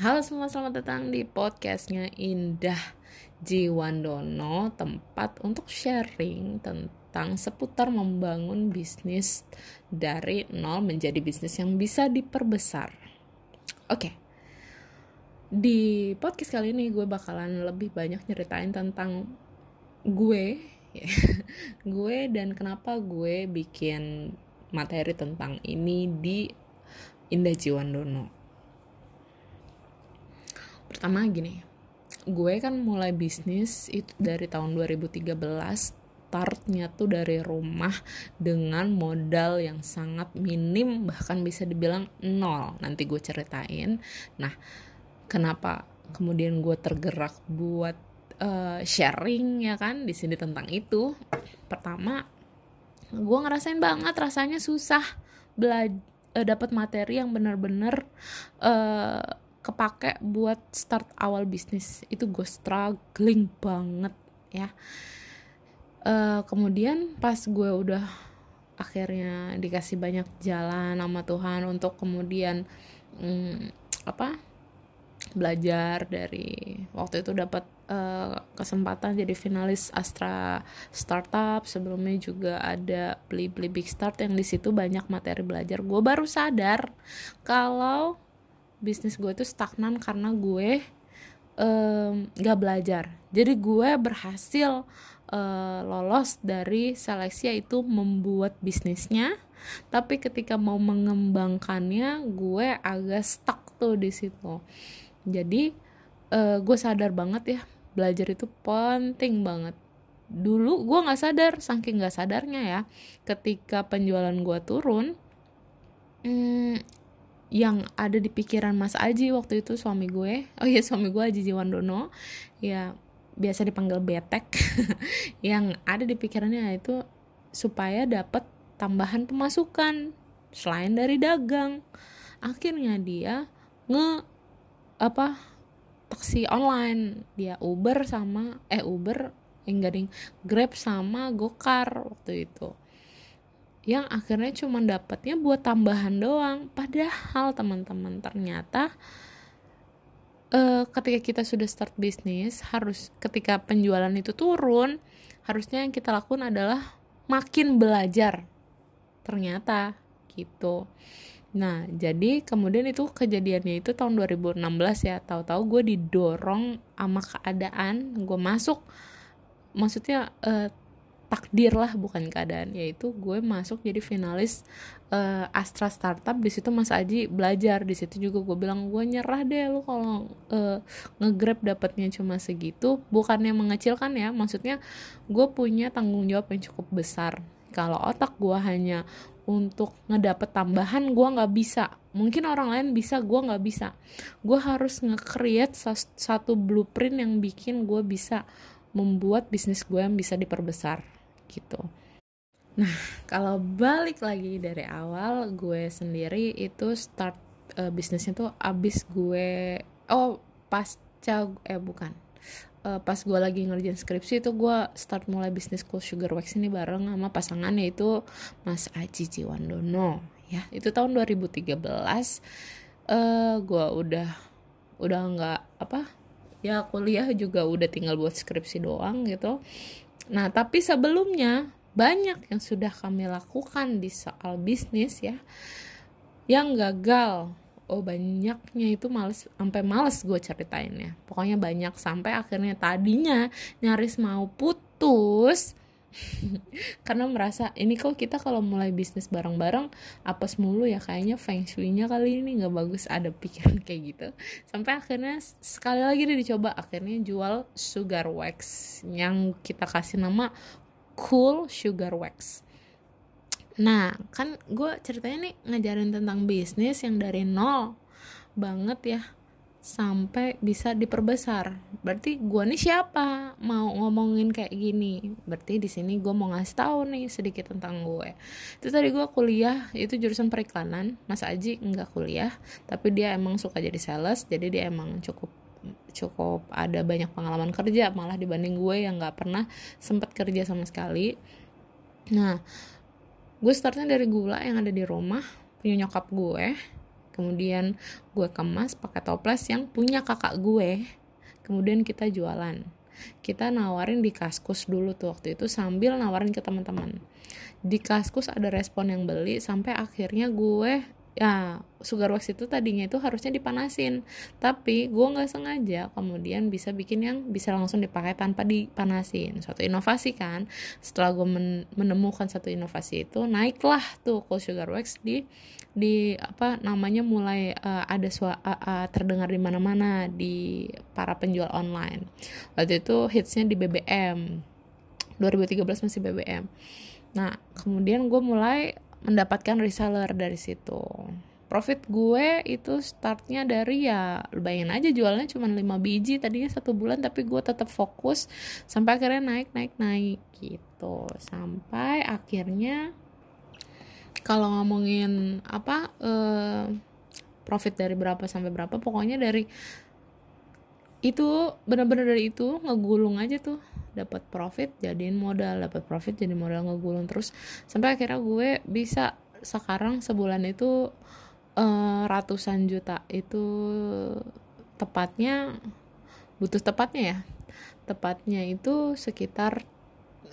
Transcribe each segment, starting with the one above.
Halo semua, selamat datang di podcastnya Indah Jiwandono Tempat untuk sharing tentang seputar membangun bisnis dari nol menjadi bisnis yang bisa diperbesar. Oke, di podcast kali ini gue bakalan lebih banyak nyeritain tentang gue Gue dan kenapa gue bikin materi tentang ini di Indah Jiwandono pertama gini gue kan mulai bisnis itu dari tahun 2013 startnya tuh dari rumah dengan modal yang sangat minim bahkan bisa dibilang nol nanti gue ceritain. Nah kenapa kemudian gue tergerak buat uh, sharing ya kan di sini tentang itu? Pertama gue ngerasain banget rasanya susah belajar uh, dapat materi yang benar-benar uh, kepake buat start awal bisnis. Itu gue struggling banget ya. Uh, kemudian pas gue udah akhirnya dikasih banyak jalan sama Tuhan untuk kemudian um, apa belajar dari waktu itu dapat uh, kesempatan jadi finalis Astra Startup. Sebelumnya juga ada beli beli Big Start yang di situ banyak materi belajar. Gue baru sadar kalau bisnis gue itu stagnan karena gue um, gak belajar. Jadi gue berhasil uh, lolos dari seleksi yaitu membuat bisnisnya. Tapi ketika mau mengembangkannya gue agak stuck tuh di situ. Jadi uh, gue sadar banget ya belajar itu penting banget. Dulu gue nggak sadar saking nggak sadarnya ya ketika penjualan gue turun hmm, yang ada di pikiran Mas Aji waktu itu suami gue. Oh iya suami gue Aji Jiwandono. Ya biasa dipanggil betek. Yang ada di pikirannya itu supaya dapat tambahan pemasukan selain dari dagang. Akhirnya dia nge apa taksi online. Dia Uber sama eh Uber enggak ding Grab sama Gokar waktu itu yang akhirnya cuma dapatnya buat tambahan doang. Padahal teman-teman ternyata uh, ketika kita sudah start bisnis harus ketika penjualan itu turun harusnya yang kita lakukan adalah makin belajar. Ternyata gitu. Nah jadi kemudian itu kejadiannya itu tahun 2016 ya. Tahu-tahu gue didorong sama keadaan gue masuk. Maksudnya uh, takdir lah bukan keadaan. Yaitu gue masuk jadi finalis uh, Astra Startup. Di situ Mas Aji belajar. Di situ juga gue bilang gue nyerah deh lu kalau uh, ngegrab dapatnya cuma segitu. Bukannya mengecilkan ya maksudnya gue punya tanggung jawab yang cukup besar. Kalau otak gue hanya untuk ngedapet tambahan gue nggak bisa. Mungkin orang lain bisa gue nggak bisa. Gue harus nge-create satu blueprint yang bikin gue bisa membuat bisnis gue yang bisa diperbesar gitu. Nah, kalau balik lagi dari awal, gue sendiri itu start uh, bisnisnya tuh abis gue oh pasca eh bukan. Uh, pas gue lagi ngerjain skripsi itu gue start mulai bisnis Cool Sugar Wax ini bareng sama pasangannya itu Mas Aji Ciwandono ya. Itu tahun 2013 uh, gue udah udah nggak apa ya kuliah juga udah tinggal buat skripsi doang gitu Nah, tapi sebelumnya banyak yang sudah kami lakukan di soal bisnis ya yang gagal. Oh banyaknya itu males sampai males gue ceritainnya. Pokoknya banyak sampai akhirnya tadinya nyaris mau putus karena merasa ini kok kita kalau mulai bisnis bareng-bareng apes mulu ya kayaknya feng shui-nya kali ini nggak bagus. Ada pikiran kayak gitu. Sampai akhirnya sekali lagi dia dicoba akhirnya jual sugar wax. Yang kita kasih nama cool sugar wax. Nah kan gue ceritanya nih ngajarin tentang bisnis yang dari nol banget ya sampai bisa diperbesar. Berarti gue nih siapa mau ngomongin kayak gini? Berarti di sini gue mau ngasih tahu nih sedikit tentang gue. Itu tadi gue kuliah itu jurusan periklanan. Mas Aji nggak kuliah, tapi dia emang suka jadi sales, jadi dia emang cukup cukup ada banyak pengalaman kerja malah dibanding gue yang nggak pernah sempat kerja sama sekali. Nah, gue startnya dari gula yang ada di rumah punya nyokap gue kemudian gue kemas pakai toples yang punya kakak gue. Kemudian kita jualan. Kita nawarin di kaskus dulu tuh waktu itu sambil nawarin ke teman-teman. Di kaskus ada respon yang beli sampai akhirnya gue ya sugar wax itu tadinya itu harusnya dipanasin. Tapi gue nggak sengaja kemudian bisa bikin yang bisa langsung dipakai tanpa dipanasin. Suatu inovasi kan? Setelah gue men menemukan satu inovasi itu naiklah tuh cool sugar wax di di apa namanya mulai uh, ada suara uh, uh, terdengar di mana-mana di para penjual online. Waktu itu hitsnya di BBM 2013 masih BBM nah kemudian gue mulai mendapatkan reseller dari situ. Profit gue itu startnya dari ya bayangin aja jualnya cuma 5 biji tadinya satu bulan tapi gue tetap fokus sampai akhirnya naik naik naik gitu. Sampai akhirnya kalau ngomongin apa eh, profit dari berapa sampai berapa pokoknya dari itu benar-benar dari itu ngegulung aja tuh. Dapat profit jadiin modal. Dapat profit jadi modal ngegulung terus. Sampai akhirnya gue bisa sekarang sebulan itu uh, ratusan juta. Itu tepatnya butuh tepatnya ya? Tepatnya itu sekitar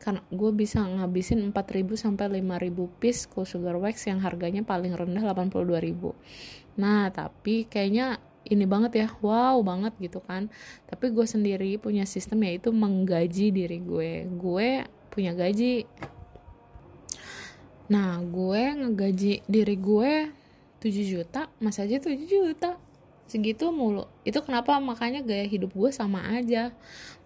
kan gue bisa ngabisin 4000 sampai 5000 piece cool sugar wax yang harganya paling rendah 82.000 nah tapi kayaknya ini banget ya wow banget gitu kan. Tapi gue sendiri punya sistem yaitu menggaji diri gue. Gue punya gaji. Nah gue ngegaji diri gue 7 juta mas aja 7 juta segitu mulu. Itu kenapa? Makanya gaya hidup gue sama aja.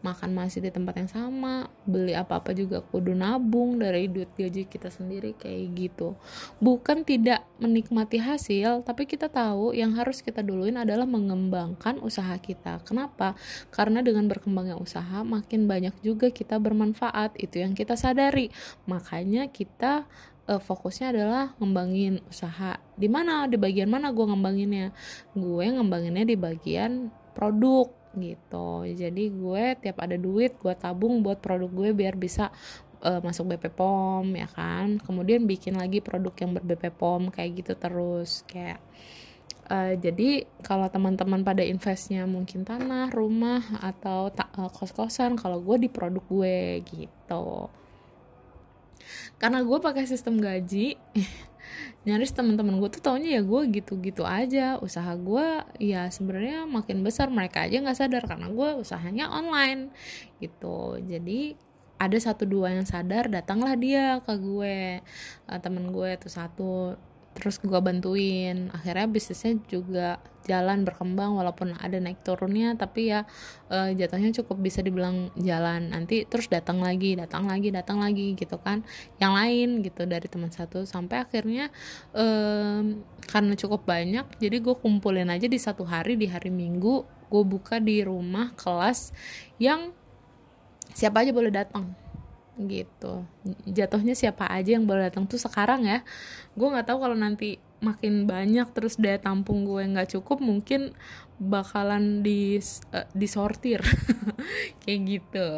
Makan masih di tempat yang sama beli apa-apa juga kudu nabung dari duit gaji kita sendiri kayak gitu. Bukan tidak menikmati hasil tapi kita tahu yang harus kita duluin adalah mengembangkan usaha kita. Kenapa? Karena dengan berkembangnya usaha makin banyak juga kita bermanfaat. Itu yang kita sadari. Makanya kita uh, fokusnya adalah ngembangin usaha. Di mana? Di bagian mana gue ngembanginnya? Gue ngembanginnya di bagian produk gitu. Jadi gue tiap ada duit gue tabung buat produk gue biar bisa uh, masuk BP POM ya kan? Kemudian bikin lagi produk yang ber BP kayak gitu terus kayak Uh, jadi kalau teman-teman pada investnya mungkin tanah, rumah atau uh, kos-kosan, kalau gue di produk gue gitu karena gue pakai sistem gaji nyaris teman-teman gue tuh taunya ya gue gitu-gitu aja. Usaha gue ya sebenarnya makin besar mereka aja nggak sadar karena gue usahanya online gitu. Jadi ada satu dua yang sadar datanglah dia ke gue uh, temen gue tuh satu terus gue bantuin. Akhirnya bisnisnya juga jalan berkembang walaupun ada naik turunnya tapi ya uh, jatuhnya cukup bisa dibilang jalan. Nanti terus datang lagi datang lagi datang lagi gitu kan. Yang lain gitu dari teman satu sampai akhirnya um, karena cukup banyak jadi gue kumpulin aja di satu hari di hari minggu gue buka di rumah kelas yang siapa aja boleh datang gitu. Jatuhnya siapa aja yang boleh datang tuh sekarang ya. Gue nggak tahu kalau nanti makin banyak terus daya tampung gue nggak cukup mungkin bakalan di uh, disortir. Kayak gitu.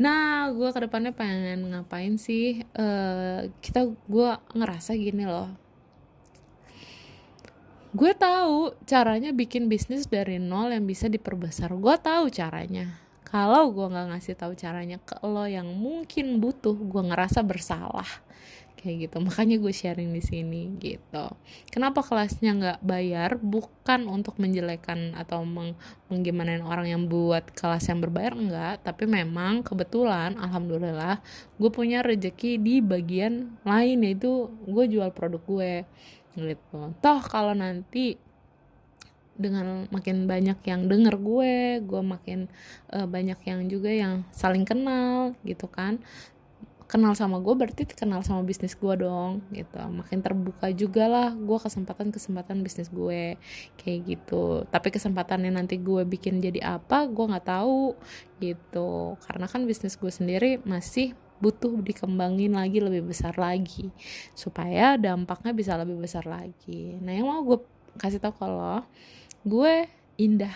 Nah gue ke depannya pengen ngapain sih? Uh, kita gue ngerasa gini loh. Gue tahu caranya bikin bisnis dari nol yang bisa diperbesar. Gue tahu caranya kalau gue nggak ngasih tahu caranya ke lo yang mungkin butuh gue ngerasa bersalah. Kayak gitu. Makanya gue sharing di sini gitu. Kenapa kelasnya nggak bayar? Bukan untuk menjelekan atau meng menggimanain orang yang buat kelas yang berbayar enggak tapi memang kebetulan alhamdulillah gue punya rejeki di bagian lain yaitu gue jual produk gue gitu. Toh kalau nanti dengan makin banyak yang denger gue gue makin uh, banyak yang juga yang saling kenal gitu kan. Kenal sama gue berarti kenal sama bisnis gue dong gitu. Makin terbuka juga lah gue kesempatan kesempatan bisnis gue kayak gitu. Tapi kesempatannya nanti gue bikin jadi apa gue nggak tahu gitu. Karena kan bisnis gue sendiri masih butuh dikembangin lagi lebih besar lagi supaya dampaknya bisa lebih besar lagi. Nah yang mau gue kasih tau kalau gue indah.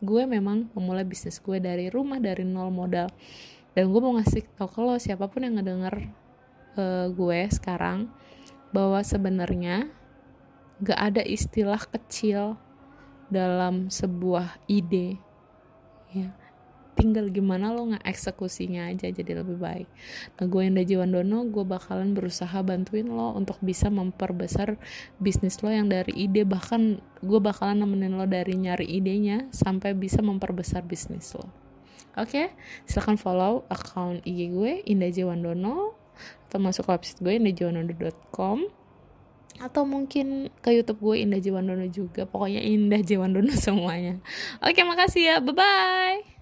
Gue memang memulai bisnis gue dari rumah dari nol modal. Dan gue mau ngasih tau ke lo siapa pun yang ngedenger uh, gue sekarang bahwa sebenarnya gak ada istilah kecil dalam sebuah ide. Ya tinggal gimana lo nggak eksekusinya aja jadi lebih baik. Nah gue Indah Jiwandono gue bakalan berusaha bantuin lo untuk bisa memperbesar bisnis lo yang dari ide. Bahkan gue bakalan nemenin lo dari nyari idenya sampai bisa memperbesar bisnis lo. Oke okay? silahkan follow account IG gue Indah Jiwandono atau masuk website gue indahjiwandono.com atau mungkin ke YouTube gue Indah Jiwandono juga. Pokoknya Indah Jiwandono semuanya. Oke makasih ya. Bye bye